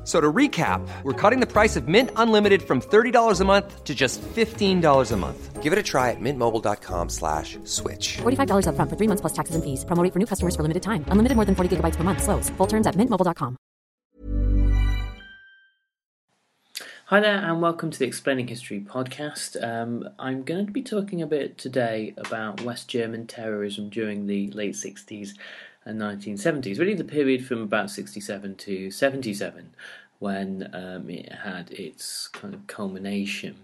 F- So to recap, we're cutting the price of Mint Unlimited from $30 a month to just $15 a month. Give it a try at mintmobile.com slash switch. $45 upfront for three months plus taxes and fees. Promo for new customers for limited time. Unlimited more than 40 gigabytes per month. Slows. Full terms at mintmobile.com. Hi there, and welcome to the Explaining History podcast. Um, I'm going to be talking a bit today about West German terrorism during the late 60s and 1970s, really the period from about 67 to 77 when um, it had its kind of culmination.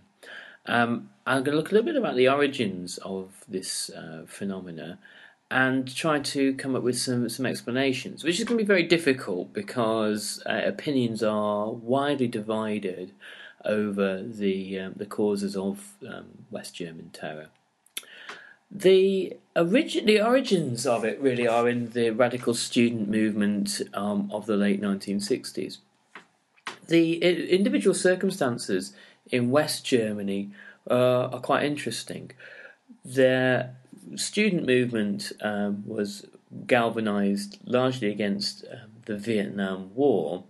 Um, I'm going to look a little bit about the origins of this uh, phenomena and try to come up with some, some explanations, which is going to be very difficult because uh, opinions are widely divided over the um, the causes of um, West German terror. The origin, the origins of it really are in the radical student movement um, of the late 1960s. The individual circumstances in West Germany uh, are quite interesting. Their student movement um, was galvanized largely against um, the Vietnam War.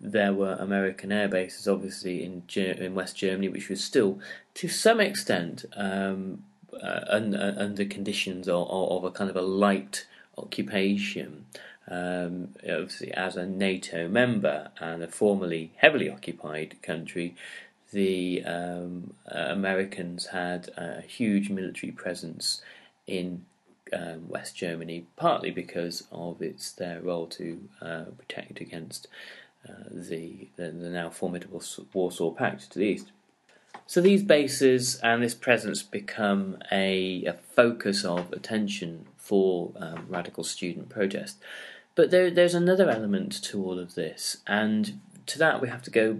There were American air bases, obviously, in in West Germany, which was still, to some extent, um, uh, un- uh, under conditions of, of a kind of a light occupation. Um, obviously, as a NATO member and a formerly heavily occupied country, the um, uh, Americans had a huge military presence in um, West Germany, partly because of its their role to uh, protect against uh, the, the the now formidable Warsaw Pact to the east. So these bases and this presence become a, a focus of attention for um, radical student protest. But there, there's another element to all of this, and to that we have to go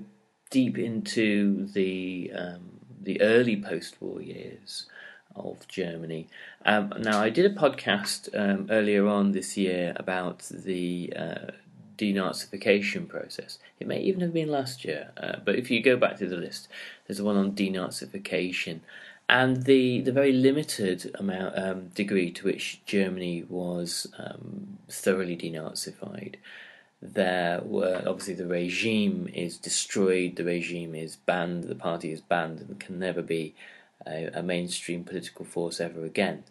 deep into the um, the early post-war years of Germany. Um, now, I did a podcast um, earlier on this year about the uh, denazification process. It may even have been last year, uh, but if you go back to the list, there's one on denazification and the the very limited amount um, degree to which Germany was um, thoroughly denazified. There were obviously the regime is destroyed, the regime is banned, the party is banned, and can never be a, a mainstream political force ever again.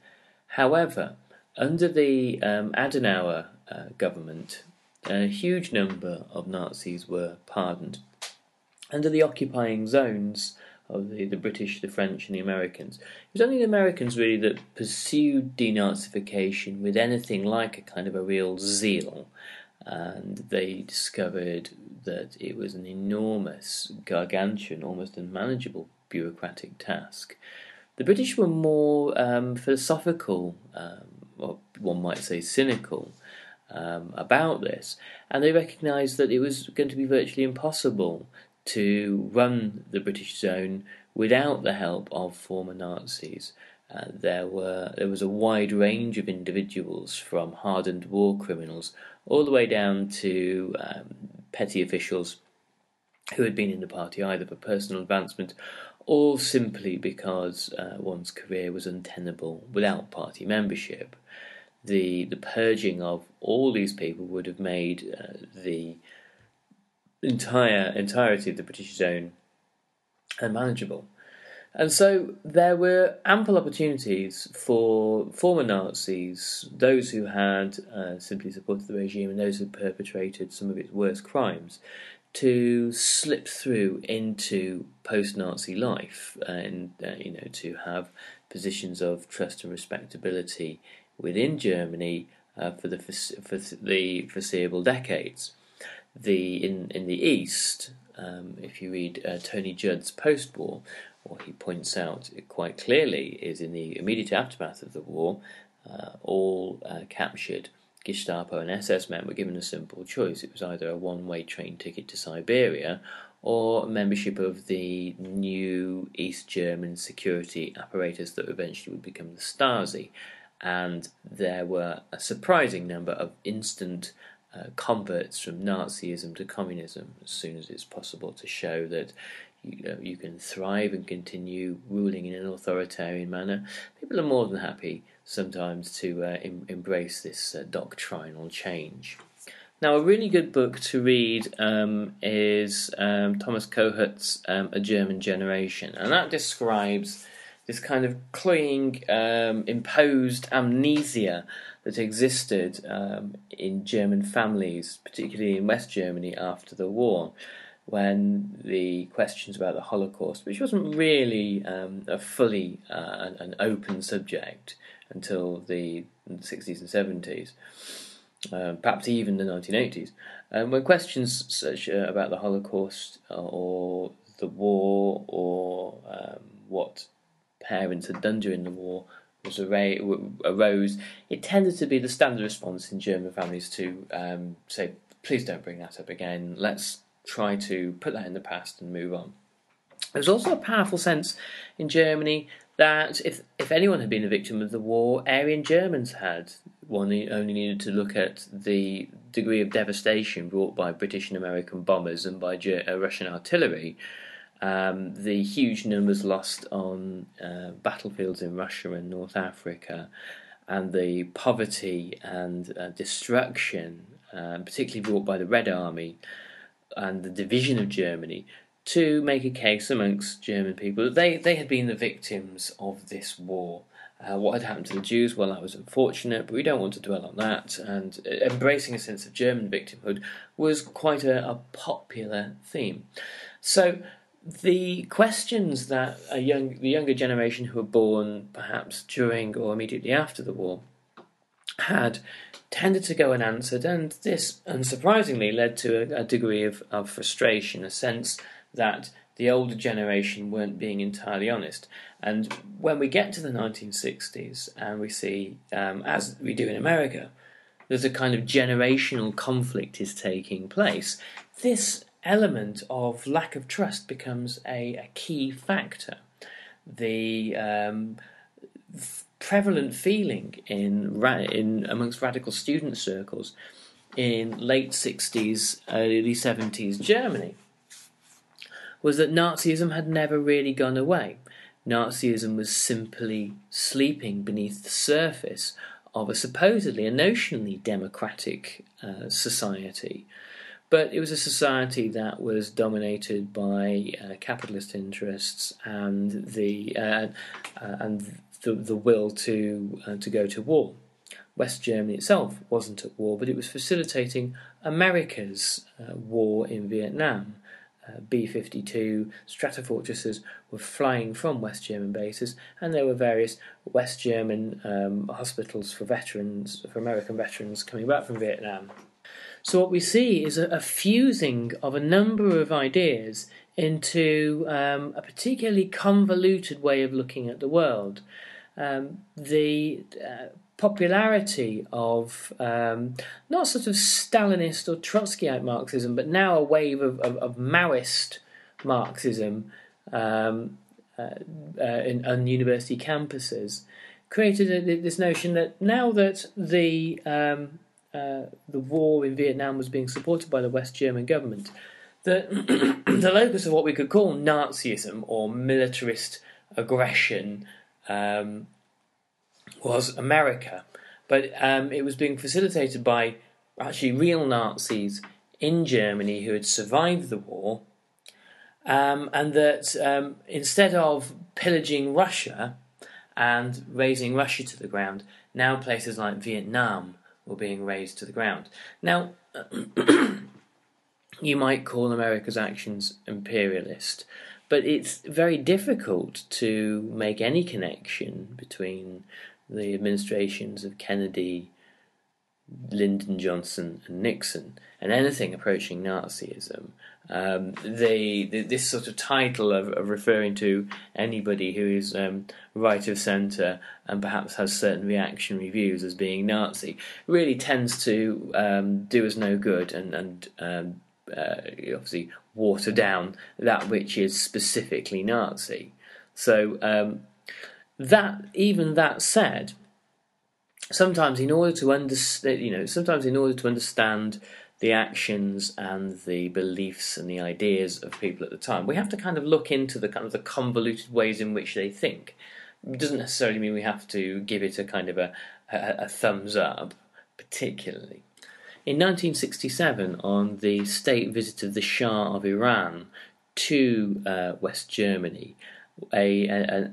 However, under the um, Adenauer uh, government, a huge number of Nazis were pardoned. Under the occupying zones of the, the British, the French, and the Americans, it was only the Americans really that pursued denazification with anything like a kind of a real zeal. And they discovered that it was an enormous, gargantuan, almost unmanageable bureaucratic task. The British were more um, philosophical, um, or one might say cynical, um, about this, and they recognised that it was going to be virtually impossible to run the British zone without the help of former Nazis. Uh, there were there was a wide range of individuals, from hardened war criminals all the way down to um, petty officials who had been in the party either for personal advancement or simply because uh, one's career was untenable without party membership. The the purging of all these people would have made uh, the entire entirety of the British zone unmanageable. And so there were ample opportunities for former Nazis, those who had uh, simply supported the regime and those who perpetrated some of its worst crimes, to slip through into post-Nazi life and uh, you know to have positions of trust and respectability within Germany uh, for the for the foreseeable decades. the in in the East, um, if you read uh, Tony Judt's post-war, what he points out quite clearly is in the immediate aftermath of the war, uh, all uh, captured Gestapo and SS men were given a simple choice. It was either a one-way train ticket to Siberia or membership of the new East German security apparatus that eventually would become the Stasi. And there were a surprising number of instant uh, converts from Nazism to communism as soon as it's possible to show that you, know, you can thrive and continue ruling in an authoritarian manner. People are more than happy sometimes to uh, em- embrace this uh, doctrinal change. Now, a really good book to read um, is um, Thomas Kohut's um, A German Generation, and that describes this kind of cloying, um, imposed amnesia that existed um, in German families, particularly in West Germany after the war, when the questions about the Holocaust, which wasn't really um, a fully uh, an open subject until the 60s and 70s, uh, perhaps even the 1980s, um, when questions such uh, about the Holocaust uh, or the war or um, what parents had done during the war was arose, it tended to be the standard response in German families to um, say, please don't bring that up again, let's try to put that in the past and move on. There was also a powerful sense in Germany that if if anyone had been a victim of the war, Aryan Germans had. One only needed to look at the degree of devastation brought by British and American bombers and by uh, Russian artillery. Um, the huge numbers lost on uh, battlefields in Russia and North Africa, and the poverty and uh, destruction, um, particularly brought by the Red Army and the division of Germany, to make a case amongst German people that they, they had been the victims of this war. Uh, what had happened to the Jews? Well, that was unfortunate, but we don't want to dwell on that. And uh, embracing a sense of German victimhood was quite a, a popular theme. So, the questions that a young, the younger generation who were born perhaps during or immediately after the war had tended to go unanswered, and this, unsurprisingly, led to a, a degree of, of frustration, a sense that the older generation weren't being entirely honest. And when we get to the 1960s and we see, um, as we do in America, there's a kind of generational conflict is taking place, this element of lack of trust becomes a, a key factor. The um, prevalent feeling in, in amongst radical student circles in late 60s, early 70s Germany was that Nazism had never really gone away. Nazism was simply sleeping beneath the surface of a supposedly a notionally democratic uh, society. But it was a society that was dominated by uh, capitalist interests and the uh, uh and the, the will to uh, to go to war. West Germany itself wasn't at war, but it was facilitating America's uh, war in Vietnam. Uh, B 52 Stratofortresses were flying from West German bases, and there were various West German um, hospitals for veterans, for American veterans coming back from Vietnam. So, what we see is a, a fusing of a number of ideas into um, a particularly convoluted way of looking at the world. Um, the uh, popularity of um, not sort of Stalinist or Trotskyite Marxism, but now a wave of, of, of Maoist Marxism um, uh, uh, in, on university campuses, created a, this notion that now that the um, uh, the war in Vietnam was being supported by the West German government, that the locus of what we could call Nazism or militarist aggression um, was America, but um, it was being facilitated by actually real Nazis in Germany who had survived the war, um, and that um, instead of pillaging Russia and razing Russia to the ground, now places like Vietnam were being razed to the ground. Now, you might call America's actions imperialist, but it's very difficult to make any connection between the administrations of Kennedy, Lyndon Johnson and Nixon, and anything approaching Nazism, um, they, this sort of title of, of, referring to anybody who is um, right of centre and perhaps has certain reactionary views as being Nazi really tends to um, do us no good and, and um, uh, obviously water down that which is specifically Nazi. So um, that even that said, sometimes in order to understand, you know, sometimes in order to understand the actions and the beliefs and the ideas of people at the time, we have to kind of look into the kind of the convoluted ways in which they think. It doesn't necessarily mean we have to give it a kind of a, a, a thumbs up, particularly. In 1967, on the state visit of the Shah of Iran to uh, West Germany, a, a,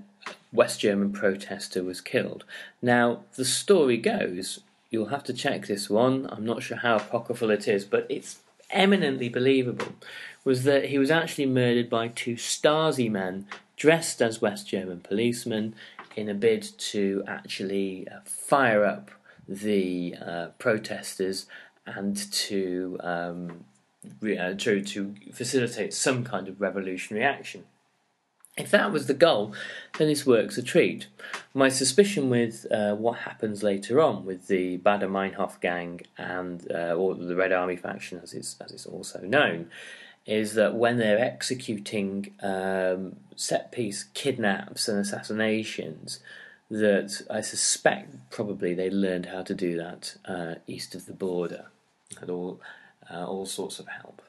West German protester was killed. Now, the story goes, you'll have to check this one, I'm not sure how apocryphal it is, but it's eminently believable, was that he was actually murdered by two Stasi men dressed as West German policemen in a bid to actually uh, fire up the uh, protesters and to, um, uh, to to facilitate some kind of revolutionary action. If that was the goal, then this works a treat. My suspicion with uh, what happens later on with the Baader Meinhof gang and uh, or the Red Army faction, as it's as it's also known, is that when they're executing um, set piece kidnaps and assassinations, that I suspect probably they learned how to do that uh, east of the border, had all uh, all sorts of help.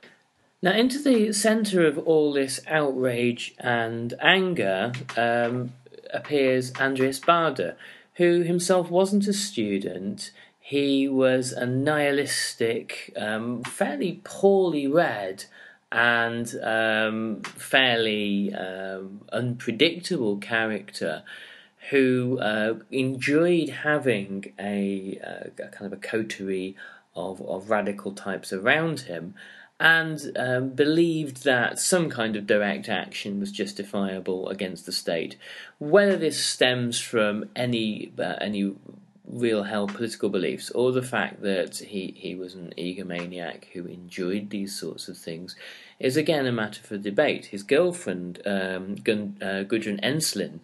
Now, into the centre of all this outrage and anger um, appears Andreas Baader, who himself wasn't a student. He was a nihilistic, um, fairly poorly read, and um, fairly um, unpredictable character who uh, enjoyed having a, uh, a, kind of a coterie of, of radical types around him and um, believed that some kind of direct action was justifiable against the state. Whether this stems from any uh, any real held political beliefs or the fact that he, he was an egomaniac who enjoyed these sorts of things is again a matter for debate. His girlfriend, um, Gun, uh, Gudrun Ensslin,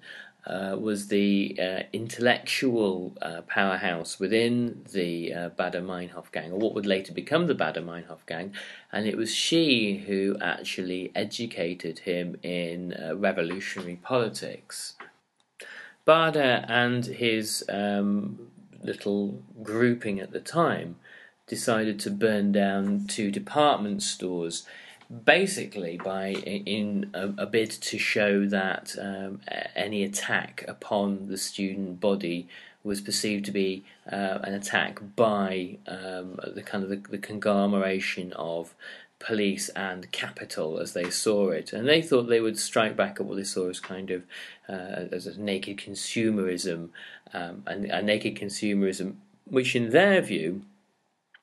uh, was the uh, intellectual uh, powerhouse within the uh, Baader Meinhof gang, or what would later become the Baader Meinhof gang, and it was she who actually educated him in uh, revolutionary politics. Baader and his um, little grouping at the time decided to burn down two department stores basically by in a, a, bid to show that um, any attack upon the student body was perceived to be uh, an attack by um, the kind of the, the, conglomeration of police and capital as they saw it, and they thought they would strike back at what they saw as kind of uh, as a naked consumerism, um, and a naked consumerism, which in their view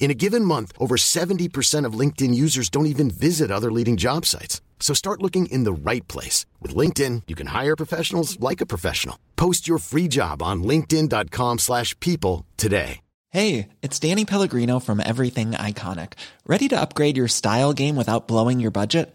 In a given month, over 70% of LinkedIn users don't even visit other leading job sites. So start looking in the right place. With LinkedIn, you can hire professionals like a professional. Post your free job on linkedin.com slash people today. Hey, it's Danny Pellegrino from Everything Iconic. Ready to upgrade your style game without blowing your budget?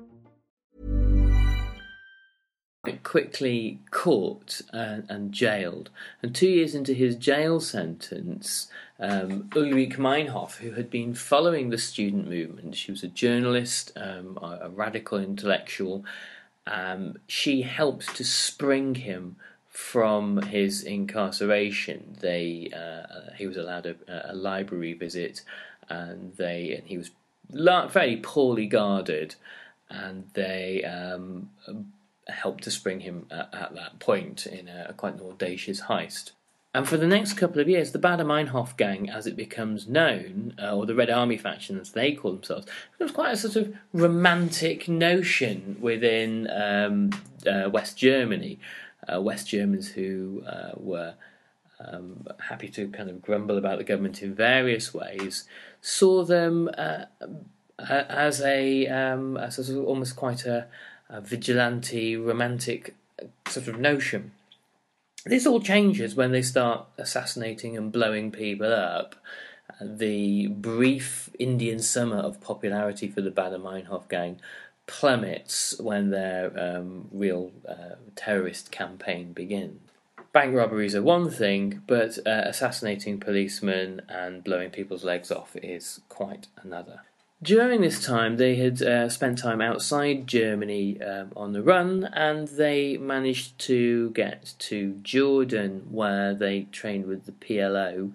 Quickly caught and, and jailed. And two years into his jail sentence, um, Ulrike Meinhof, who had been following the student movement, she was a journalist, um, a, a, radical intellectual, um, she helped to spring him from his incarceration. They uh, he was allowed a, a, library visit, and they and he was very poorly guarded, and they um, helped to spring him at, at that point in a, a, quite audacious heist. And for the next couple of years, the Baader Meinhof gang, as it becomes known, uh, or the Red Army faction as they call themselves, was quite a sort of romantic notion within um, uh, West Germany. Uh, West Germans who uh, were um, happy to kind of grumble about the government in various ways saw them uh, as a, um, a sort of almost quite a vigilante, romantic sort of notion. This all changes when they start assassinating and blowing people up. The brief Indian summer of popularity for the Baader Meinhof gang plummets when their um, real uh, terrorist campaign begins. Bank robberies are one thing, but uh, assassinating policemen and blowing people's legs off is quite another. During this time, they had uh, spent time outside Germany um, on the run, and they managed to get to Jordan, where they trained with the PLO.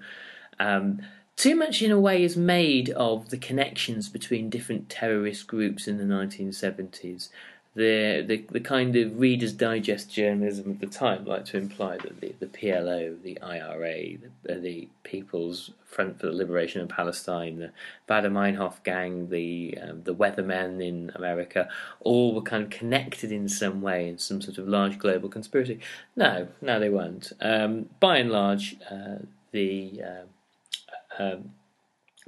Um, too much, in a way, is made of the connections between different terrorist groups in the 1970s the, the the kind of Reader's Digest journalism of the time like to imply that the, the PLO, the IRA, the, uh, the People's Front for the Liberation of Palestine, the Baader Meinhof gang, the um, the Weathermen in America, all were kind of connected in some way in some sort of large global conspiracy. No, no, they weren't. Um, by and large, uh, the uh, um,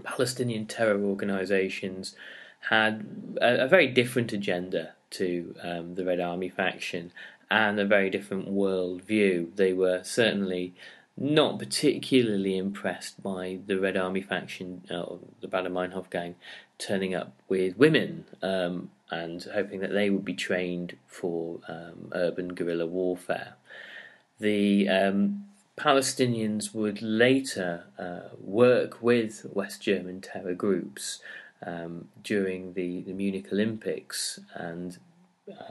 Palestinian terror organisations had a, a very different agenda to um, the Red Army faction and a very different world view. They were certainly not particularly impressed by the Red Army faction, uh, the Baader Meinhof gang, turning up with women um, and hoping that they would be trained for um, urban guerrilla warfare. The um, Palestinians would later uh, work with West German terror groups um, during the, the Munich Olympics, and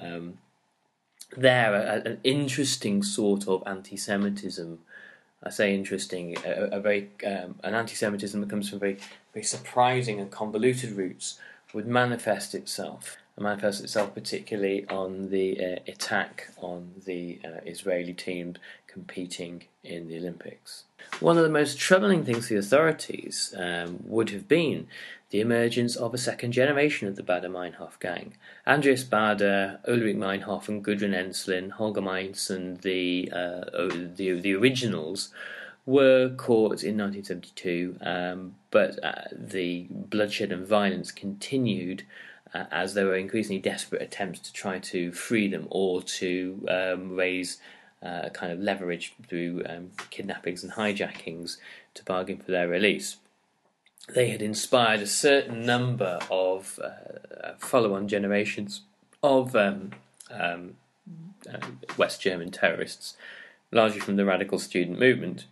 um, there a, an interesting sort of anti-Semitism. I say interesting, a, a very um, an anti-Semitism that comes from very very surprising and convoluted roots would manifest itself. and manifest itself particularly on the uh, attack on the uh, Israeli team competing in the Olympics. One of the most troubling things for the authorities um, would have been the emergence of a second generation of the Baader-Meinhof gang. Andreas Baader, Ulrich Meinhof, and Gudrun Ensslin, Holger Meinzen, the, uh, the, the originals, were caught in 1972, um, but uh, the bloodshed and violence continued uh, as there were increasingly desperate attempts to try to free them or to um, raise uh, kind of leverage through um, kidnappings and hijackings to bargain for their release. They had inspired a certain number of uh, follow on generations of um, um, uh, West German terrorists, largely from the radical student movement,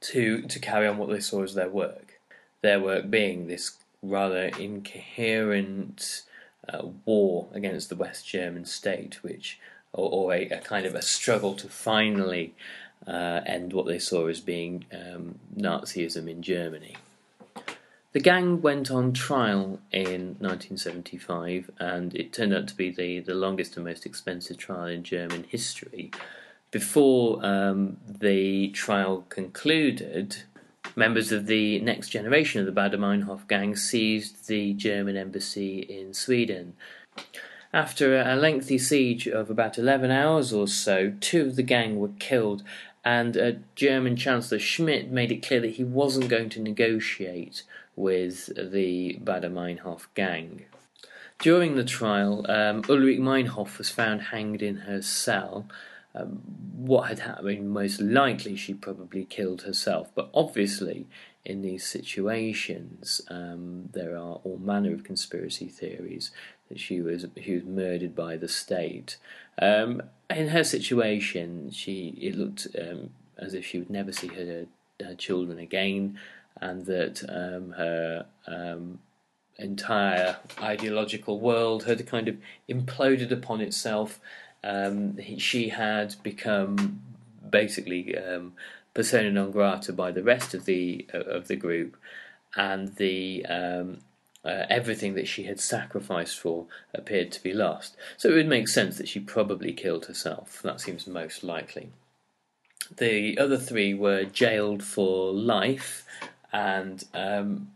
to, to carry on what they saw as their work. Their work being this rather incoherent uh, war against the West German state, which or, or a, a, kind of a struggle to finally uh, end what they saw as being um, Nazism in Germany. The gang went on trial in 1975, and it turned out to be the, the longest and most expensive trial in German history. Before um, the trial concluded, members of the next generation of the Baader Meinhof gang seized the German embassy in Sweden. After a lengthy siege of about 11 hours or so, two of the gang were killed and uh, German Chancellor Schmidt made it clear that he wasn't going to negotiate with the Baader Meinhof gang. During the trial, um, Ulrich Meinhof was found hanged in her cell. Um, what had happened? Most likely, she probably killed herself, but obviously, in these situations, um, there are all manner of conspiracy theories that she was she was murdered by the state. Um, in her situation, she it looked um, as if she would never see her, her children again, and that um, her um, entire ideological world had kind of imploded upon itself. Um, he, she had become basically um, persona non grata by the rest of the of the group, and the um, uh, everything that she had sacrificed for appeared to be lost. So it would make sense that she probably killed herself. That seems most likely. The other three were jailed for life, and um,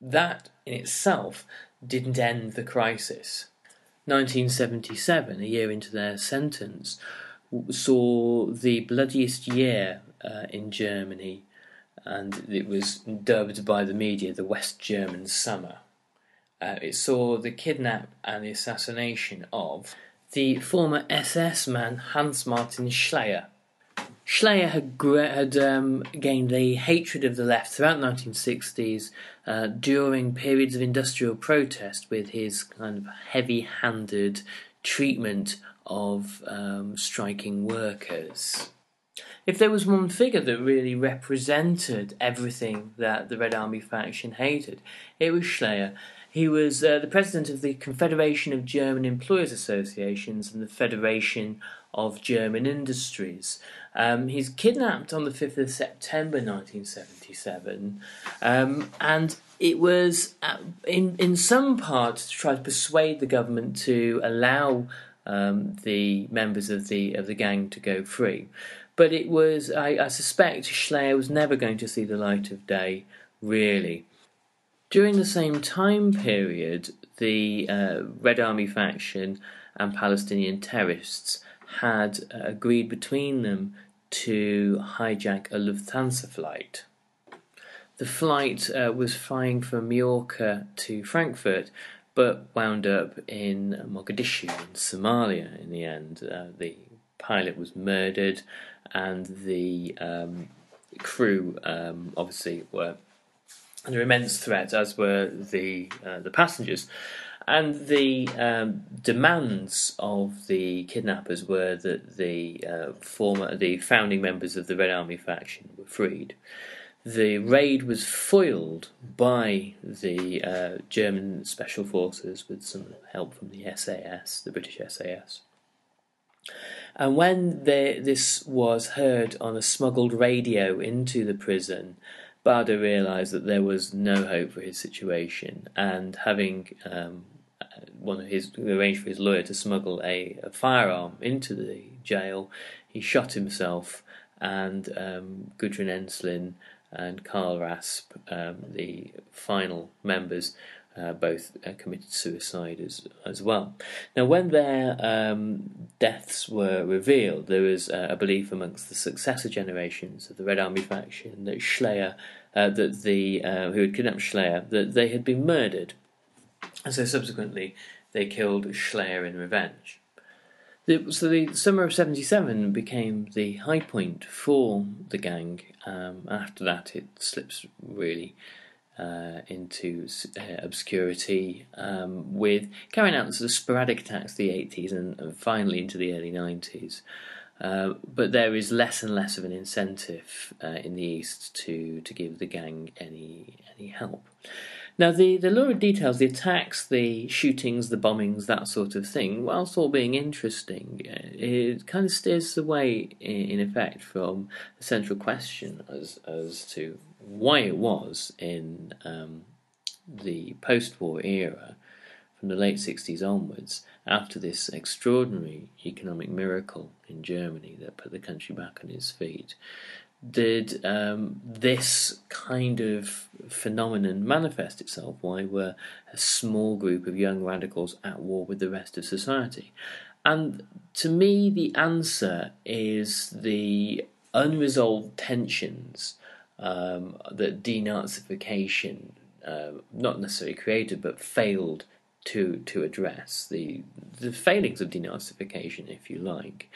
that in itself didn't end the crisis. 1977, a year into their sentence, saw the bloodiest year uh, in Germany, and it was dubbed by the media the West German Summer. Uh, it saw the kidnap and the assassination of the former SS man Hans Martin Schleyer. Schleyer had, had um, gained the hatred of the left throughout the 1960s uh, during periods of industrial protest with his kind of heavy handed treatment of um, striking workers. If there was one figure that really represented everything that the Red Army faction hated, it was Schleyer. He was uh, the president of the Confederation of German Employers Associations and the Federation of German Industries. Um, he's kidnapped on the 5th of September 1977, um, and it was uh, in, in some part to try to persuade the government to allow um, the members of the, of the gang to go free. But it was, I, I suspect, Schleyer was never going to see the light of day, really. During the same time period, the uh, Red Army faction and Palestinian terrorists had uh, agreed between them to hijack a Lufthansa flight. The flight uh, was flying from Mallorca to Frankfurt, but wound up in Mogadishu in Somalia in the end. Uh, the pilot was murdered, and the um, crew um, obviously were under immense threat, as were the uh, the passengers. And the um, demands of the kidnappers were that the uh, former, the founding members of the Red Army faction were freed. The raid was foiled by the uh, German special forces with some help from the SAS, the British SAS. And when this was heard on a smuggled radio into the prison, Baader realised that there was no hope for his situation, and having um, one of his arranged for his lawyer to smuggle a, a firearm into the jail. He shot himself, and um, Gudrun Ensslin and Karl Rasp, um, the final members, uh, both uh, committed suicide as as well. Now, when their um, deaths were revealed, there was uh, a belief amongst the successor generations of the Red Army faction that Schleyer, uh, that the uh, who had kidnapped Schleyer, that they had been murdered and so subsequently they killed Schleyer in revenge. The, so the summer of 77 became the high point for the gang. Um, after that, it slips really uh, into uh, obscurity um, with carrying out of sporadic attacks in the 80s and, and finally into the early 90s. Uh, but there is less and less of an incentive uh, in the East to, to give the gang any any help. Now, the, the lurid details, the attacks, the shootings, the bombings, that sort of thing, whilst all being interesting, uh, it kind of steers away, in effect, from the central question as, as to why it was in um, the post war era, from the late 60s onwards, after this extraordinary economic miracle in Germany that put the country back on its feet, did um, this kind of phenomenon manifest itself? Why were a small group of young radicals at war with the rest of society? And to me, the answer is the unresolved tensions um, that denazification uh, not necessarily created but failed to to address the the failings of denazification, if you like.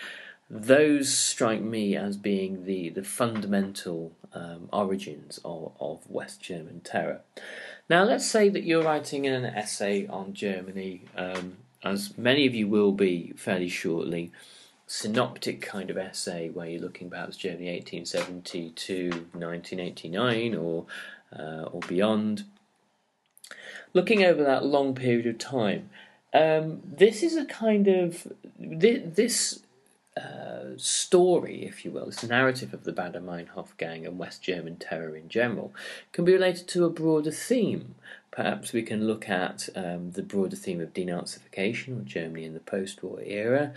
Those strike me as being the the fundamental um, origins of, of West German terror. Now, let's say that you're writing an essay on Germany, um, as many of you will be fairly shortly synoptic kind of essay where you're looking perhaps Germany 1870 to 1989 or uh, or beyond. Looking over that long period of time, um, this is a kind of this story, if you will, this narrative of the Baader Meinhof gang and West German terror in general, can be related to a broader theme. Perhaps we can look at um, the broader theme of denazification of Germany in the post war era,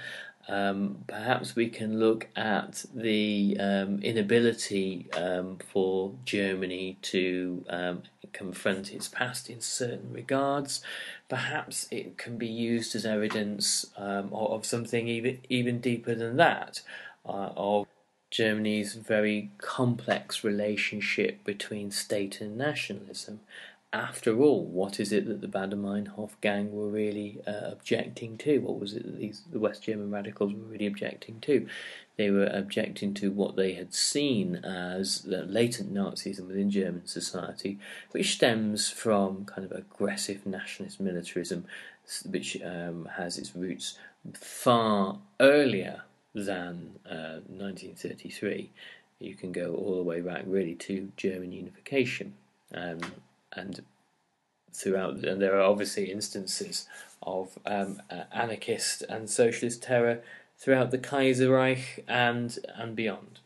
um, perhaps we can look at the um, inability um, for Germany to um, confront its past in certain regards. Perhaps it can be used as evidence um, of, of, something even even deeper than that, uh, of Germany's very complex relationship between state and nationalism after all, what is it that the Baader-Meinhof gang were really uh, objecting to? What was it that these the West German radicals were really objecting to? They were objecting to what they had seen as the latent Nazism within German society, which stems from kind of aggressive nationalist militarism, which um, has its roots far earlier than uh, 1933. You can go all the way back really to German unification. Um, and throughout, and there are obviously instances of um, anarchist and socialist terror throughout the Kaiserreich and and beyond.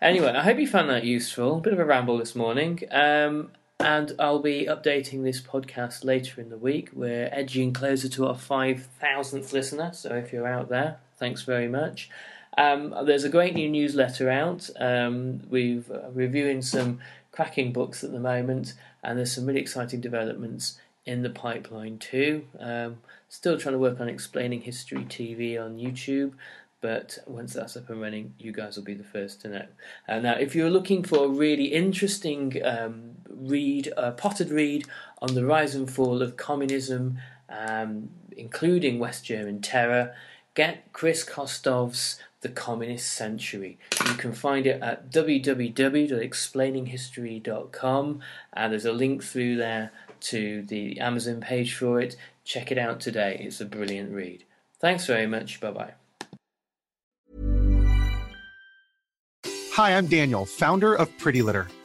Anyway, I hope you found that useful. A bit of a ramble this morning. Um, and I'll be updating this podcast later in the week. We're edging closer to our 5,000th listener, so if you're out there, thanks very much. Um, there's a great new newsletter out. Um, we've uh, reviewing some cracking books at the moment, and there's some really exciting developments in the pipeline too. Um, still trying to work on explaining history TV on YouTube, but once that's up and running, you guys will be the first to know. Uh, now, if you're looking for a really interesting um, read, a potted read on the rise and fall of communism, um, including West German terror, get Chris Kostov's the Communist Century. You can find it at www.explaininghistory.com, and there's a link through there to the Amazon page for it. Check it out today. It's a brilliant read. Thanks very much. Bye bye. Hi, I'm Daniel, founder of Pretty Litter.